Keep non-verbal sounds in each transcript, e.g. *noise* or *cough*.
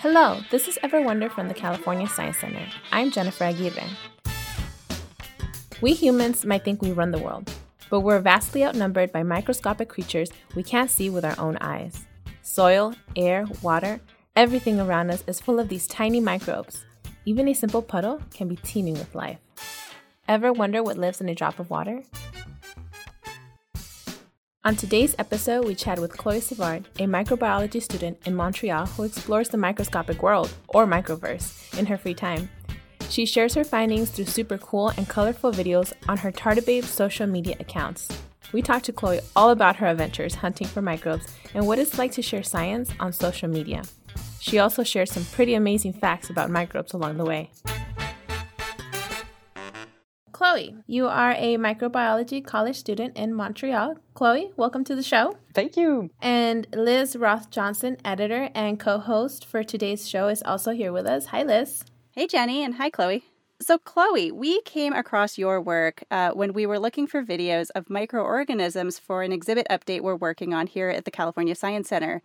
Hello, this is Ever Wonder from the California Science Center. I'm Jennifer Aguirre. We humans might think we run the world, but we're vastly outnumbered by microscopic creatures we can't see with our own eyes. Soil, air, water, everything around us is full of these tiny microbes. Even a simple puddle can be teeming with life. Ever wonder what lives in a drop of water? On today's episode, we chat with Chloe Savard, a microbiology student in Montreal who explores the microscopic world, or microverse, in her free time. She shares her findings through super cool and colorful videos on her Tardibabe social media accounts. We talk to Chloe all about her adventures hunting for microbes and what it's like to share science on social media. She also shares some pretty amazing facts about microbes along the way. Chloe, you are a microbiology college student in Montreal. Chloe, welcome to the show. Thank you. And Liz Roth Johnson, editor and co host for today's show, is also here with us. Hi, Liz. Hey, Jenny, and hi, Chloe. So, Chloe, we came across your work uh, when we were looking for videos of microorganisms for an exhibit update we're working on here at the California Science Center.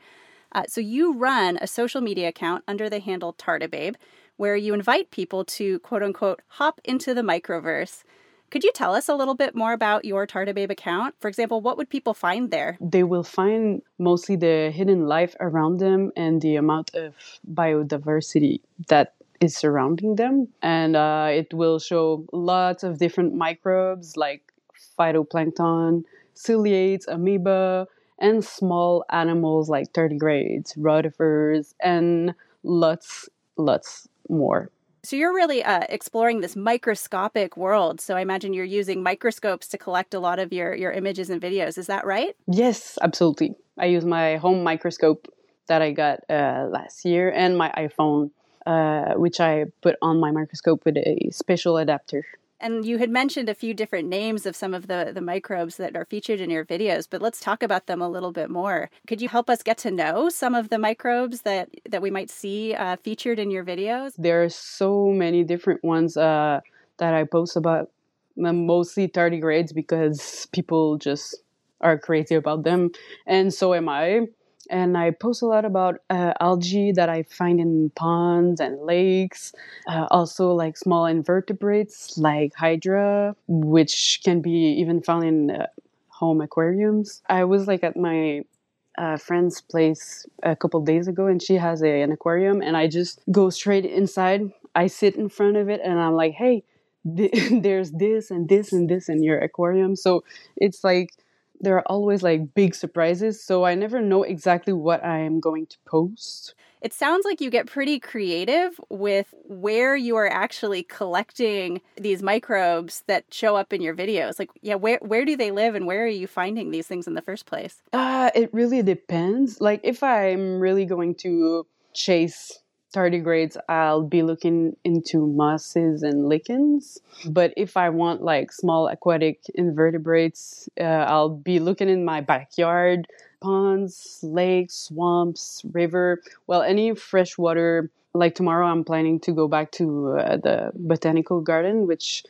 Uh, so, you run a social media account under the handle Tardibabe, where you invite people to quote unquote hop into the microverse. Could you tell us a little bit more about your Tardibabe account? For example, what would people find there? They will find mostly the hidden life around them and the amount of biodiversity that is surrounding them. And uh, it will show lots of different microbes like phytoplankton, ciliates, amoeba, and small animals like tardigrades, rotifers, and lots, lots more. So you're really uh, exploring this microscopic world. So I imagine you're using microscopes to collect a lot of your your images and videos. Is that right? Yes, absolutely. I use my home microscope that I got uh, last year and my iPhone, uh, which I put on my microscope with a special adapter. And you had mentioned a few different names of some of the, the microbes that are featured in your videos, but let's talk about them a little bit more. Could you help us get to know some of the microbes that, that we might see uh, featured in your videos? There are so many different ones uh, that I post about, mostly tardigrades because people just are crazy about them, and so am I and I post a lot about uh, algae that I find in ponds and lakes. Uh, also, like small invertebrates like hydra, which can be even found in uh, home aquariums. I was like at my uh, friend's place a couple days ago, and she has a, an aquarium, and I just go straight inside. I sit in front of it, and I'm like, "Hey, th- *laughs* there's this and this and this in your aquarium." So it's like there are always like big surprises, so I never know exactly what I am going to post. It sounds like you get pretty creative with where you are actually collecting these microbes that show up in your videos. Like, yeah, where where do they live and where are you finding these things in the first place? Uh, it really depends. Like if I'm really going to chase tardigrades, I'll be looking into mosses and lichens. But if I want like small aquatic invertebrates, uh, I'll be looking in my backyard, ponds, lakes, swamps, river, well, any freshwater. Like tomorrow, I'm planning to go back to uh, the botanical garden, which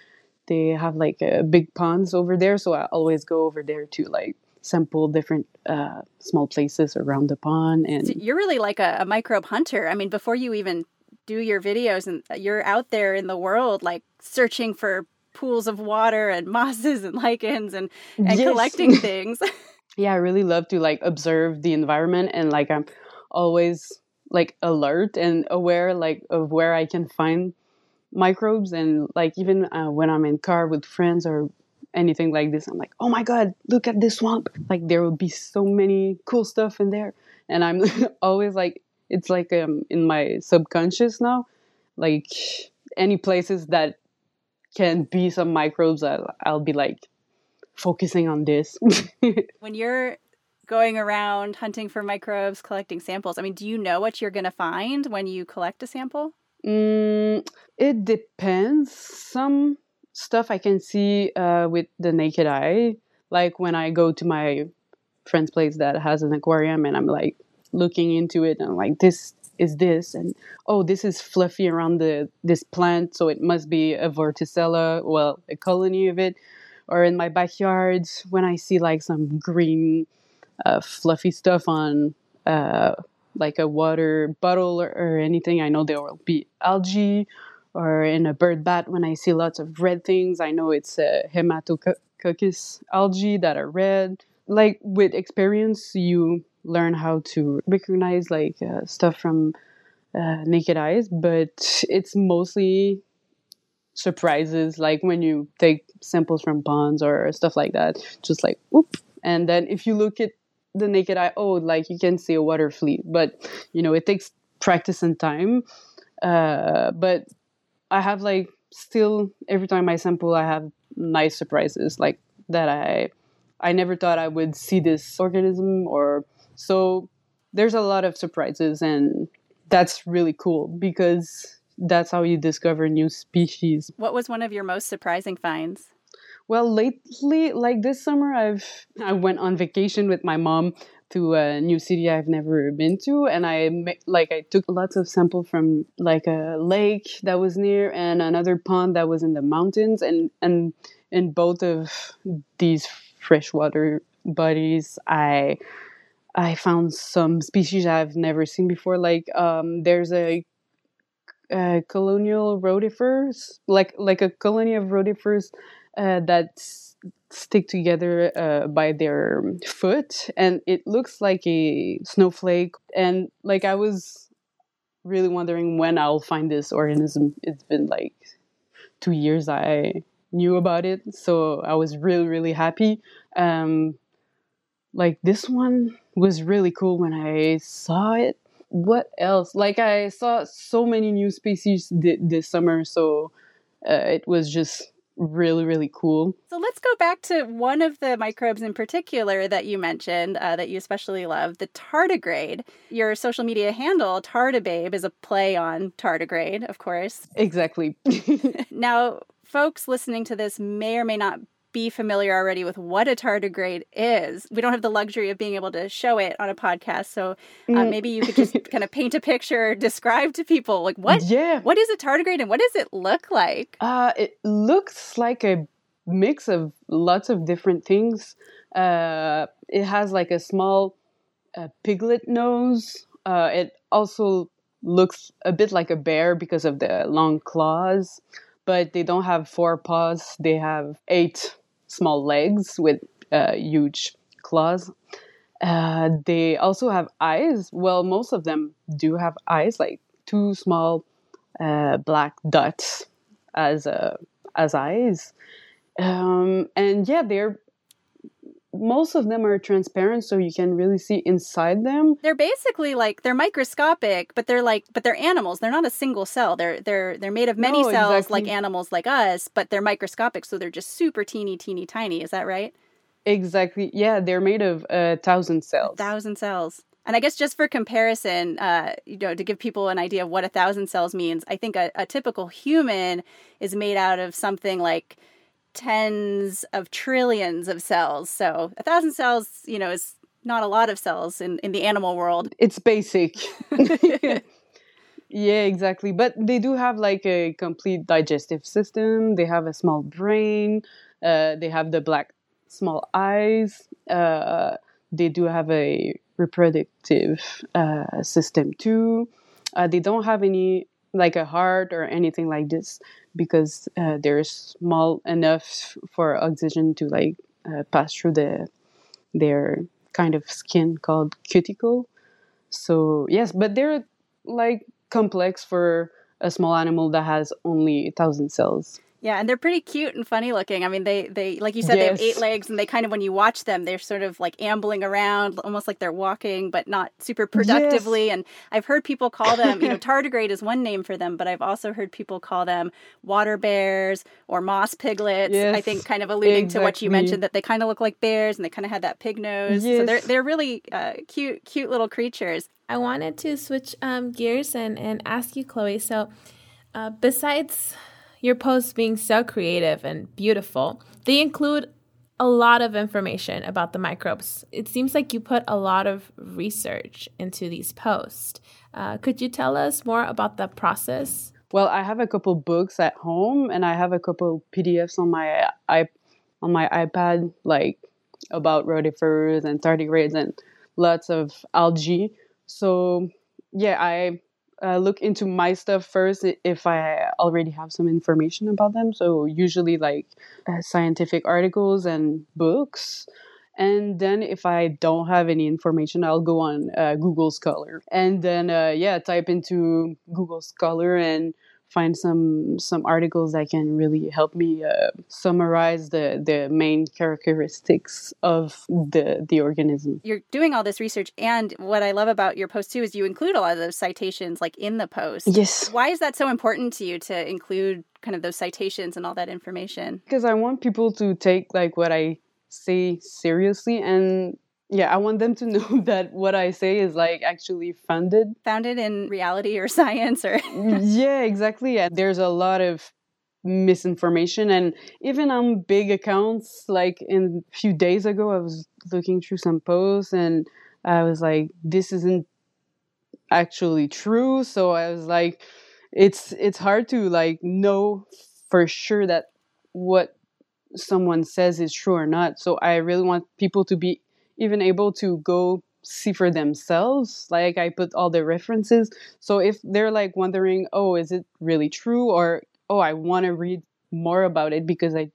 they have like uh, big ponds over there. So I always go over there to like sample different uh, small places around the pond. And so you're really like a, a microbe hunter. I mean, before you even do your videos, and uh, you're out there in the world, like searching for pools of water and *laughs* mosses and lichens and and yes. collecting *laughs* things. *laughs* yeah, I really love to like observe the environment and like I'm always like alert and aware like of where I can find microbes and like even uh, when I'm in car with friends or anything like this. I'm like oh my god look at this swamp. Like there will be so many cool stuff in there. And i'm *laughs* always like it's like um in my subconscious now like any places that can be some microbes i'll, I'll be like focusing on this. *laughs* When you're going around hunting for microbes collecting samples i mean do you know what you're going to find when you collect a sample? Mm, it depends. Some stuff I can see uh, with the naked eye. Like when I go to my friend's place that has an aquarium and I'm like looking into it and I'm like this is this and oh this is fluffy around the this plant so it must be a vorticella well a colony of it or in my backyard when I see like some green uh, fluffy stuff on uh, like a water bottle or, or anything, I know there will be algae. Or in a bird bath, when I see lots of red things, I know it's a hematococcus algae that are red. Like with experience, you learn how to recognize like uh, stuff from uh, naked eyes, but it's mostly surprises like when you take samples from ponds or stuff like that just like whoop. And then if you look at the naked eye oh like you can see a water flea, but you know it takes practice and time. Uh, but i have like still every time i sample i have nice surprises like that i i never thought i would see this organism or so there's a lot of surprises and that's really cool because that's how you discover new species. What was one of your most surprising finds? Well, lately, like this summer, I've I went on vacation with my mom to a new city I've never been to, and I like I took lots of sample from like a lake that was near and another pond that was in the mountains, and and in both of these freshwater bodies, I I found some species I've never seen before. Like um, there's a colonial rotifers, like like a colony of rotifers uh, that stick together uh, by their foot, and it looks like a snowflake. And like I was really wondering when I'll find this organism. It's been like two years I knew about it, so I was really really happy. Um, like this one was really cool when I saw it what else? Like I saw so many new species th- this summer, so uh, it was just really really cool. So let's go back to one of the microbes in particular that you mentioned uh, that you especially love, the tardigrade. Your social media handle tardibabe is a play on tardigrade, of course. Exactly. *laughs* *laughs* now, folks listening to this may or may not be familiar already with what a tardigrade is. We don't have the luxury of being able to show it on a podcast, so uh, mm. maybe you could just *laughs* kind of paint a picture, describe to people like what yeah. what is a tardigrade and what does it look like? Uh, it looks like a mix of lots of different things. Uh, it has like a small uh, piglet nose. Uh, it also looks a bit like a bear because of the long claws but they don't have four paws. They have eight small legs with uh, huge claws. Uh, they also have eyes. Well, most of them do have eyes, like two small uh, black dots as uh, as eyes. Um, and yeah, they're most of them are transparent so you can really see inside them. They're basically like they're microscopic but they're like but they're animals. They're not a single cell. They're they're they're made of many no, cells exactly. like animals like us but they're microscopic so they're just super teeny teeny tiny. Is that right? Exactly. Yeah they're made of a thousand cells. A thousand cells. And I guess just for comparison, uh, you know, to give people an idea of what a thousand cells means, I think a, a typical human is made out of something like tens of trillions of cells. So a thousand cells, you know, is not a lot of cells in, in the animal world. It's basic. *laughs* *laughs* yeah, exactly. But they do have like a complete digestive system. They have a small brain. Uh, they have the black small eyes. Uh, they do have a reproductive uh, system too. Uh, they don't have any like a heart or anything like this because uh, they're small enough for oxygen to like uh, pass through the their kind of skin called cuticle. So yes, but they're like complex for a small animal that has only a thousand cells. Yeah, and they're pretty cute and funny looking. I mean, they they like you said, yes. they have eight legs, and they kind of when you watch them, they're sort of like ambling around, almost like they're walking, but not super productively. Yes. And I've heard people call them, you know, tardigrade is one name for them, but I've also heard people call them water bears or moss piglets. Yes, I think kind of alluding exactly. to what you mentioned that they kind of look like bears and they kind of had that pig nose. So they're they're really uh, cute, cute little creatures. I wanted to switch um, gears and and ask you, Chloe. So, uh, besides your posts being so creative and beautiful, they include a lot of information about the microbes. It seems like you put a lot of research into these posts. Uh, could you tell us more about the process? Well, I have a couple books at home, and I have a couple PDFs on my on my iPad, like about rotifers and tardigrades and lots of algae. so yeah, I uh, look into my stuff first if I already have some information about them. So usually like uh, scientific articles and books. And then if I don't have any information, I'll go on uh, Google Scholar and then uh, yeah, type into Google Scholar and find some some articles that can really help me uh, summarize the the main characteristics of the the organism. You're doing all this research, and what I love about your post too is you include a lot of those citations like in the post. Yes. Why is that so important to you to include kind of those citations and all that information? Because I want people to take like what I say seriously and yeah, I want them to *laughs* know that what I say is like actually funded. Founded in reality or science or *laughs* Yeah, exactly. Yeah, there's a lot of misinformation and even on big accounts like in a few days ago I was looking through some posts and I was like this isn't actually true so I was like it's it's hard to like know for sure that what someone says is true or not so I really want people to be even able to go see for themselves like i put all the references. So if they're like wondering oh is it really true? or oh i want to read more about it because i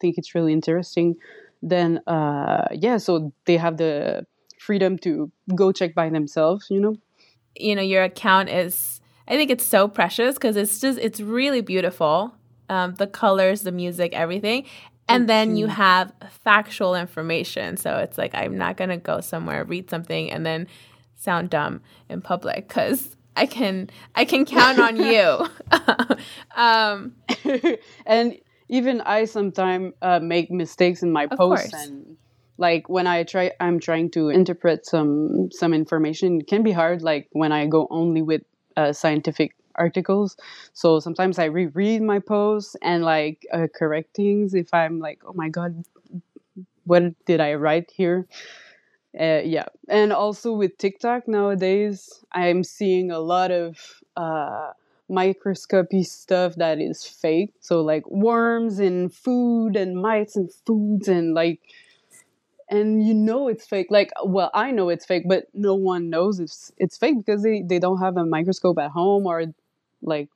think it's really interesting then uh yeah so they have the freedom to go check by themselves you know? You know your account is i think it's so precious because it's just it's really beautiful um, the colors the music everything and then you have factual information. So it's like I'm not gonna go somewhere, read something, and then sound dumb in public because I can I can count on you. *laughs* *laughs* um, *laughs* and even I sometimes uh, make mistakes in my posts and like when I try I'm trying to interpret some some information it can be hard like when I go only with uh, scientific articles. So sometimes I reread my posts and like uh, correct things if I'm like, oh my god, what did I write here? Uh, yeah, and also with TikTok nowadays, I'm seeing a lot of uh, microscopy stuff that is fake. So like worms and food and mites and foods and like and you know it's fake like well i know it's fake but no one knows it's it's fake because they, they don't have a microscope at home or like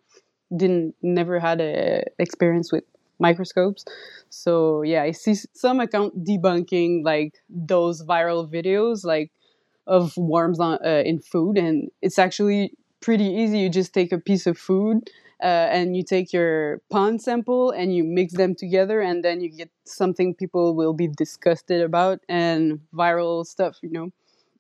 didn't never had a experience with microscopes. So yeah i see some account debunking like those viral videos like of worms on, uh, in food and it's actually pretty easy. You just take a piece of food uh, and you take your pond sample and you mix them together and then you get something people will be disgusted about and viral stuff you know?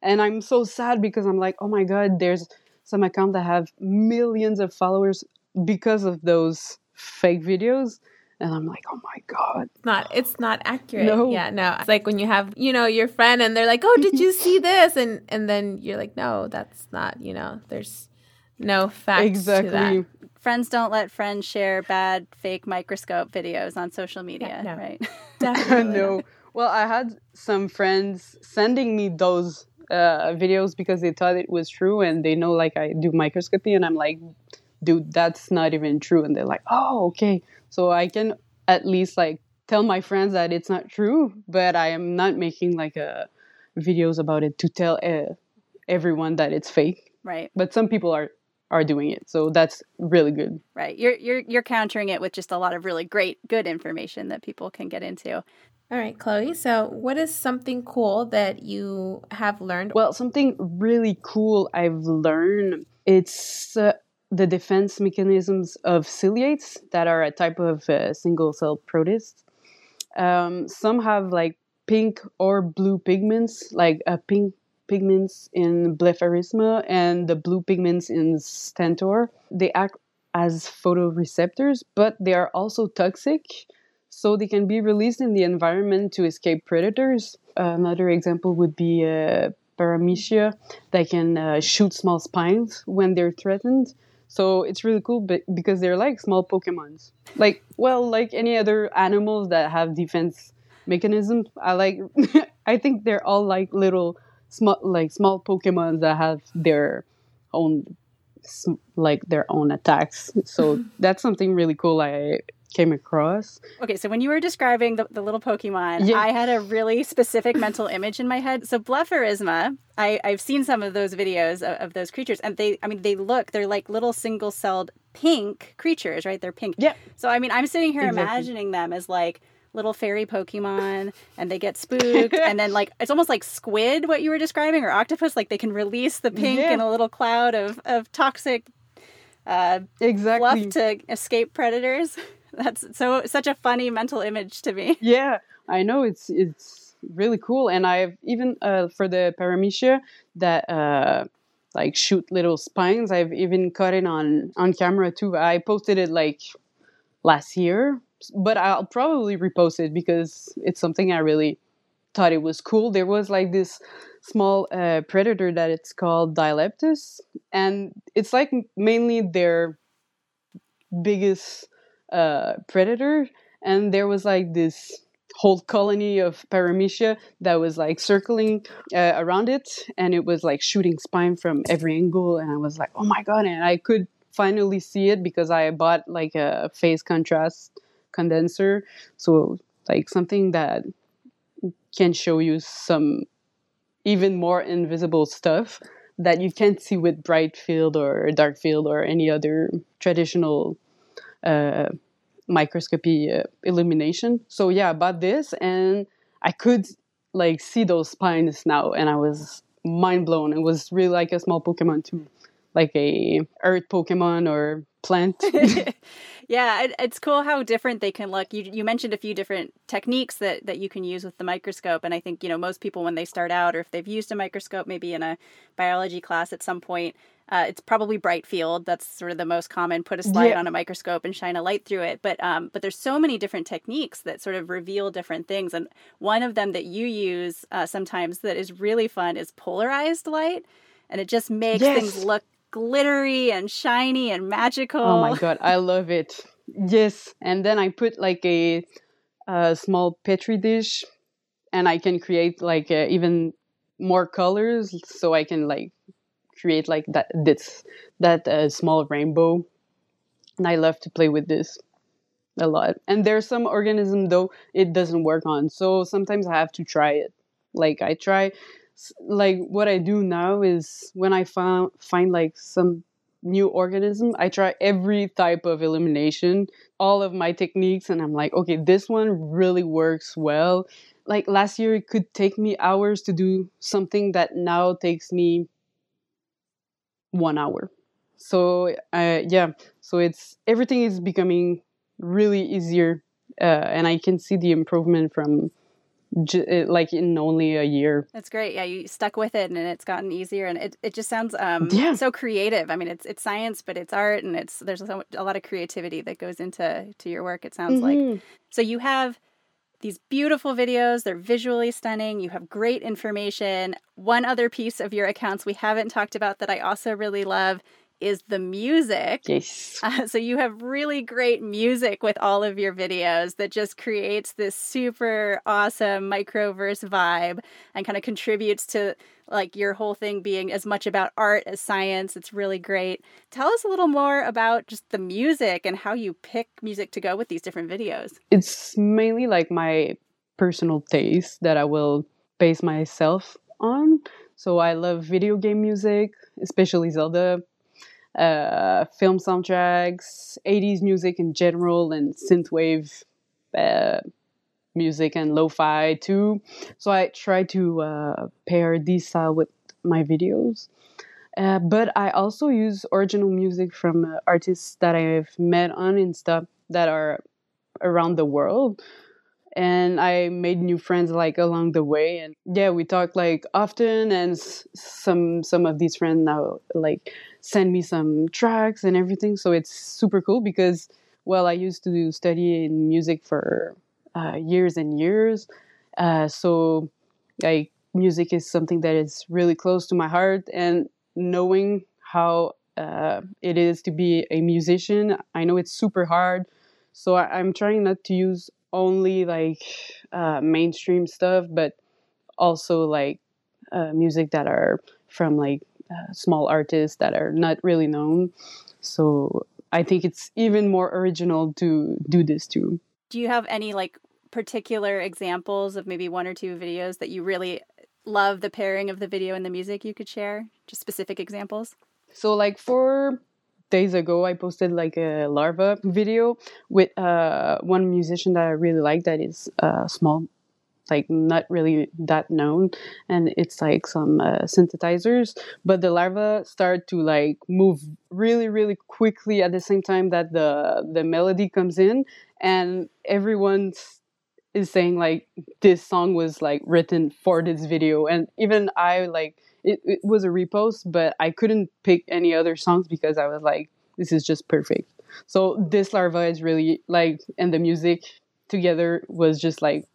And i'm so sad because i'm like oh my god there's some accounts that have millions of followers because of those fake videos and I'm like, oh my god, not it's not accurate. No. Yeah, no. It's like when you have you know your friend and they're like, oh, did you see *laughs* this? And and then you're like, no, that's not. You know, there's no facts exactly. Friends don't let friends share bad fake microscope videos on social media, yeah, no. right? *laughs* Definitely. *laughs* no. Well, I had some friends sending me those uh, videos because they thought it was true and they know like I do microscopy and I'm like, dude, that's not even true. And they're like, oh, okay. So I can at least like tell my friends that it's not true, but I am not making like a uh, videos about it to tell uh, everyone that it's fake. Right. But some people are are doing it. So that's really good. Right. You're you're you're countering it with just a lot of really great good information that people can get into. All right, Chloe. So, what is something cool that you have learned? Well, something really cool I've learned it's uh, the defense mechanisms of ciliates that are a type of uh, single cell protist. Um, some have like pink or blue pigments, like a pink pigments in Blepharisma and the blue pigments in Stentor. They act as photoreceptors, but they are also toxic, so they can be released in the environment to escape predators. Another example would be uh, Paramecia that can uh, shoot small spines when they're threatened. So it's really cool but because they're like small Pokemons. Like, well, like any other animals that have defense mechanisms. I like, *laughs* I think they're all like little small like small Pokemon that have their own like their own attacks. So *laughs* that's something really cool I came across. Okay, so when you were describing the, the little Pokemon, Yeah. I had a really specific mental image in my head. So Blepharisma, I, I've seen some of those videos of, of those creatures, and they, I mean, they look, they're like little single-celled pink creatures, right? They're pink. Yeah. So I mean, I'm sitting here Exactly. imagining them as like little fairy Pokemon, and they get spooked, and then like it's almost like squid, what you were describing, or octopus, like they can release the pink Yeah. in a little cloud of of toxic uh, Exactly. fluff to escape predators. *laughs* *laughs* That's so such a funny mental image to me. *laughs* yeah, I know it's it's really cool, and I've even uh, for the paramecia that uh, like shoot little spines. I've even caught it on on camera too. I posted it like last year, but I'll probably repost it because it's something I really thought it was cool. There was like this small uh, predator that it's called Dileptus, and it's like mainly their biggest uh, predator. And there was like this whole colony of paramecia that was like circling uh, around it, and it was like shooting spine from every angle. And I was like, oh my god! And I could finally see it because I bought like a phase contrast condenser, so like something that can show you some even more invisible stuff that you can't see with bright field or dark field or any other traditional microscopy uh, illumination. So yeah, I bought this and I could like see those spines now, and I was mind blown. It was really like a small Pokemon too, like a earth Pokemon or plant. *laughs* yeah, it, it's cool how different they can look. You you mentioned a few different techniques that that you can use with the microscope, and I think you know most people when they start out, or if they've used a microscope, maybe in a biology class at some point. Uh, it's probably bright field. That's sort of the most common. Put a slide Yeah. on a microscope and shine a light through it. But um, but there's so many different techniques that sort of reveal different things. And one of them that you use uh, sometimes that is really fun is polarized light, and it just makes Yes. things look glittery and shiny and magical. Oh my god, I love it. Yes, and then I put like a, a small petri dish, and I can create like uh, even more colors, so I can like create like that this that uh, small rainbow. And I love to play with this a lot. And there's some organism though it doesn't work on, so sometimes I have to try it. Like I try, like what I do now is when I found find like some new organism i try every type of illumination all of my techniques and i'm like okay this one really works well like last year it could take me hours to do something that now takes me one hour so uh, yeah so it's everything is becoming really easier uh, and i can see the improvement from j- uh, like in only a year That's great. Yeah, you stuck with it, and it's gotten easier, and it, it just sounds um Yeah. so creative. I mean, it's it's science, but it's art, and it's there's a lot of creativity that goes into to your work. It sounds like Mhm. so. You have these beautiful videos. They're visually stunning. You have great information. One other piece of your accounts we haven't talked about that I also really love is the music. yes Uh, *laughs* so you have really great music with all of your videos that just creates this super awesome microverse vibe and kind of contributes to like your whole thing being as much about art as science. It's really great. Tell us a little more about just the music and how you pick music to go with these different videos. it's mainly like my personal taste that I will base myself on. So I love video game music, especially Zelda, uh, film soundtracks, 80s music in general, and synthwave uh, music and lo-fi too. So I try to uh, pair these style with my videos. Uh, but I also use original music from uh, artists that I've met on Insta that are around the world and i made new friends like along the way and yeah we talk like often and s- some some of these friends now like send me some tracks and everything so it's super cool because well i used to study in music for uh, years and years uh, so like music is something that is really close to my heart and knowing how uh, it is to be a musician i know it's super hard so I, i'm trying not to use only like uh, mainstream stuff but also like uh, music that are from like uh, small artists that are not really known so I think it's even more original to do this too. Do you have any like particular examples of maybe one or two videos that you really love the pairing of the video and the music you could share? Just specific examples? So, like four days ago, I posted like a larva video with uh, one musician that I really like that is uh, small, like not really that known, and it's like some uh, synthesizers. But the larvae start to like move really, really quickly at the same time that the the melody comes in, and everyone's is saying like this song was like written for this video and even i like it, it was a repost but i couldn't pick any other songs because i was like this is just perfect so this larva is really like and the music together was just like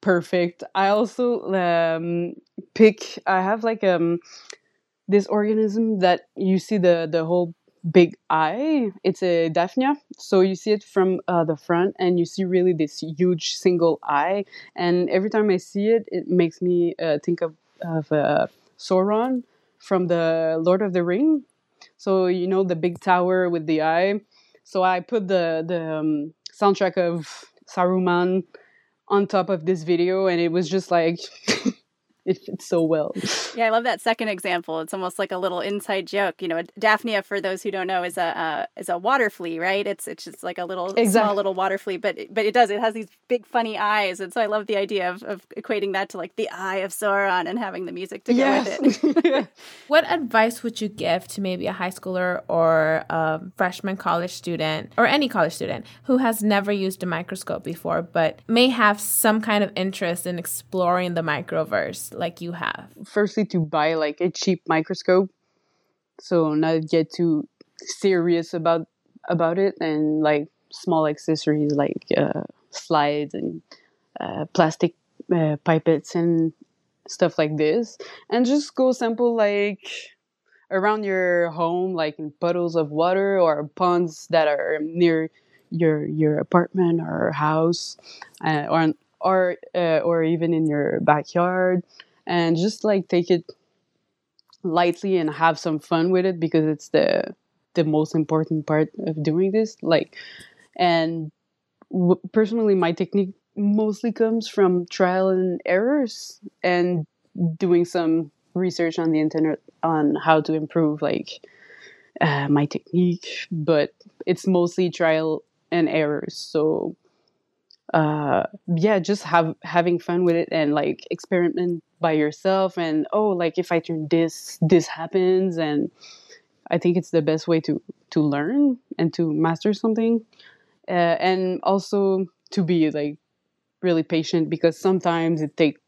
perfect i also um pick i have like um this organism that you see the the whole big eye. It's a Daphnia. So you see it from uh, the front and you see really this huge single eye. And every time I see it, it makes me uh, think of, of uh, Sauron from the Lord of the Ring. So, you know, the big tower with the eye. So I put the, the um, soundtrack of Saruman on top of this video and it was just like *laughs* it fits so well. *laughs* Yeah, I love that second example. It's almost like a little inside joke. You know, Daphnia, for those who don't know, is a uh, is a water flea, right? It's it's just like a little exactly. small little water flea, but but it does it has these big funny eyes, and so I love the idea of, of equating that to like the eye of Sauron and having the music to yes. go with it. *laughs* *laughs* what advice would you give to maybe a high schooler or a freshman college student or any college student who has never used a microscope before, but may have some kind of interest in exploring the microverse? Like you have? Firstly, to buy like a cheap microscope, so not get too serious about about it, and like small accessories like uh, slides and uh, plastic uh, pipettes and stuff like this, and just go simple like around your home, like in puddles of water or ponds that are near your your apartment or house, uh, or or uh, or even in your backyard and just like take it lightly and have some fun with it because it's the the most important part of doing this like and w- personally my technique mostly comes from trial and errors and doing some research on the internet on how to improve like uh, my technique but it's mostly trial and errors so uh, yeah, just have having fun with it and like experiment by yourself. And oh, like if I turn this, this happens, and I think it's the best way to to learn and to master something, uh, and also to be like really patient because sometimes it takes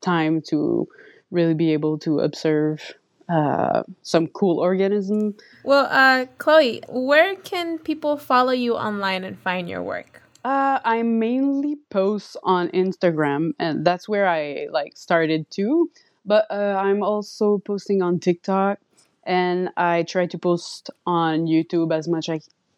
time to really be able to observe uh, some cool organism. Well, uh, Chloe, where can people follow you online and find your work? Uh, I mainly post on Instagram, and that's where I like started too. But uh, I'm also posting on TikTok, and I try to post on YouTube as much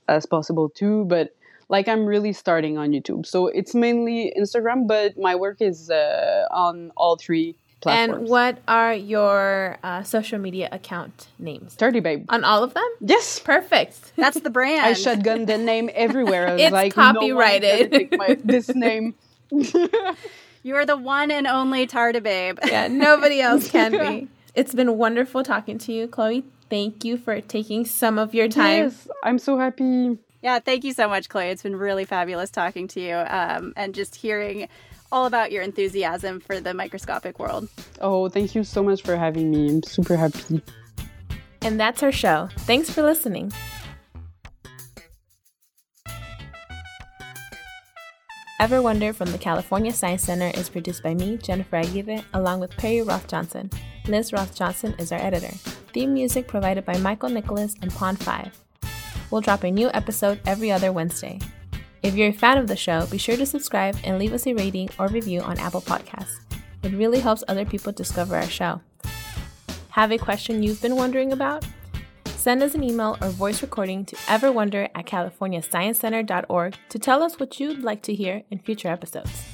as possible too. But like I'm really starting on YouTube, so it's mainly Instagram. But my work is uh, on all three platforms. And what are your uh, social media account names? Tardibabe. On all of them? Yes. Perfect. *laughs* That's the brand. I shotgun the name everywhere. I was it's like, copyrighted. No my, this name. *laughs* you are the one and only Tardibabe. yeah, nobody else can be. *laughs* It's been wonderful talking to you, Chloe. Thank you for taking some of your time. Yes, I'm so happy. Yeah, thank you so much, Chloe. It's been really fabulous talking to you um, and just hearing all about your enthusiasm for the microscopic world. Oh, thank you so much for having me. I'm super happy. And that's our show. Thanks for listening. Ever Wonder from the California Science Center is produced by me, Jennifer Aguirre, along with Perry Roth Johnson. Liz Roth Johnson is our editor. Theme music provided by Michael Nicholas and Pond 5. We'll drop a new episode every other Wednesday. If you're a fan of the show, be sure to subscribe and leave us a rating or review on Apple Podcasts. It really helps other people discover our show. Have a question you've been wondering about? Send us an email or voice recording to everwonder at californiasciencecenter.org to tell us what you'd like to hear in future episodes.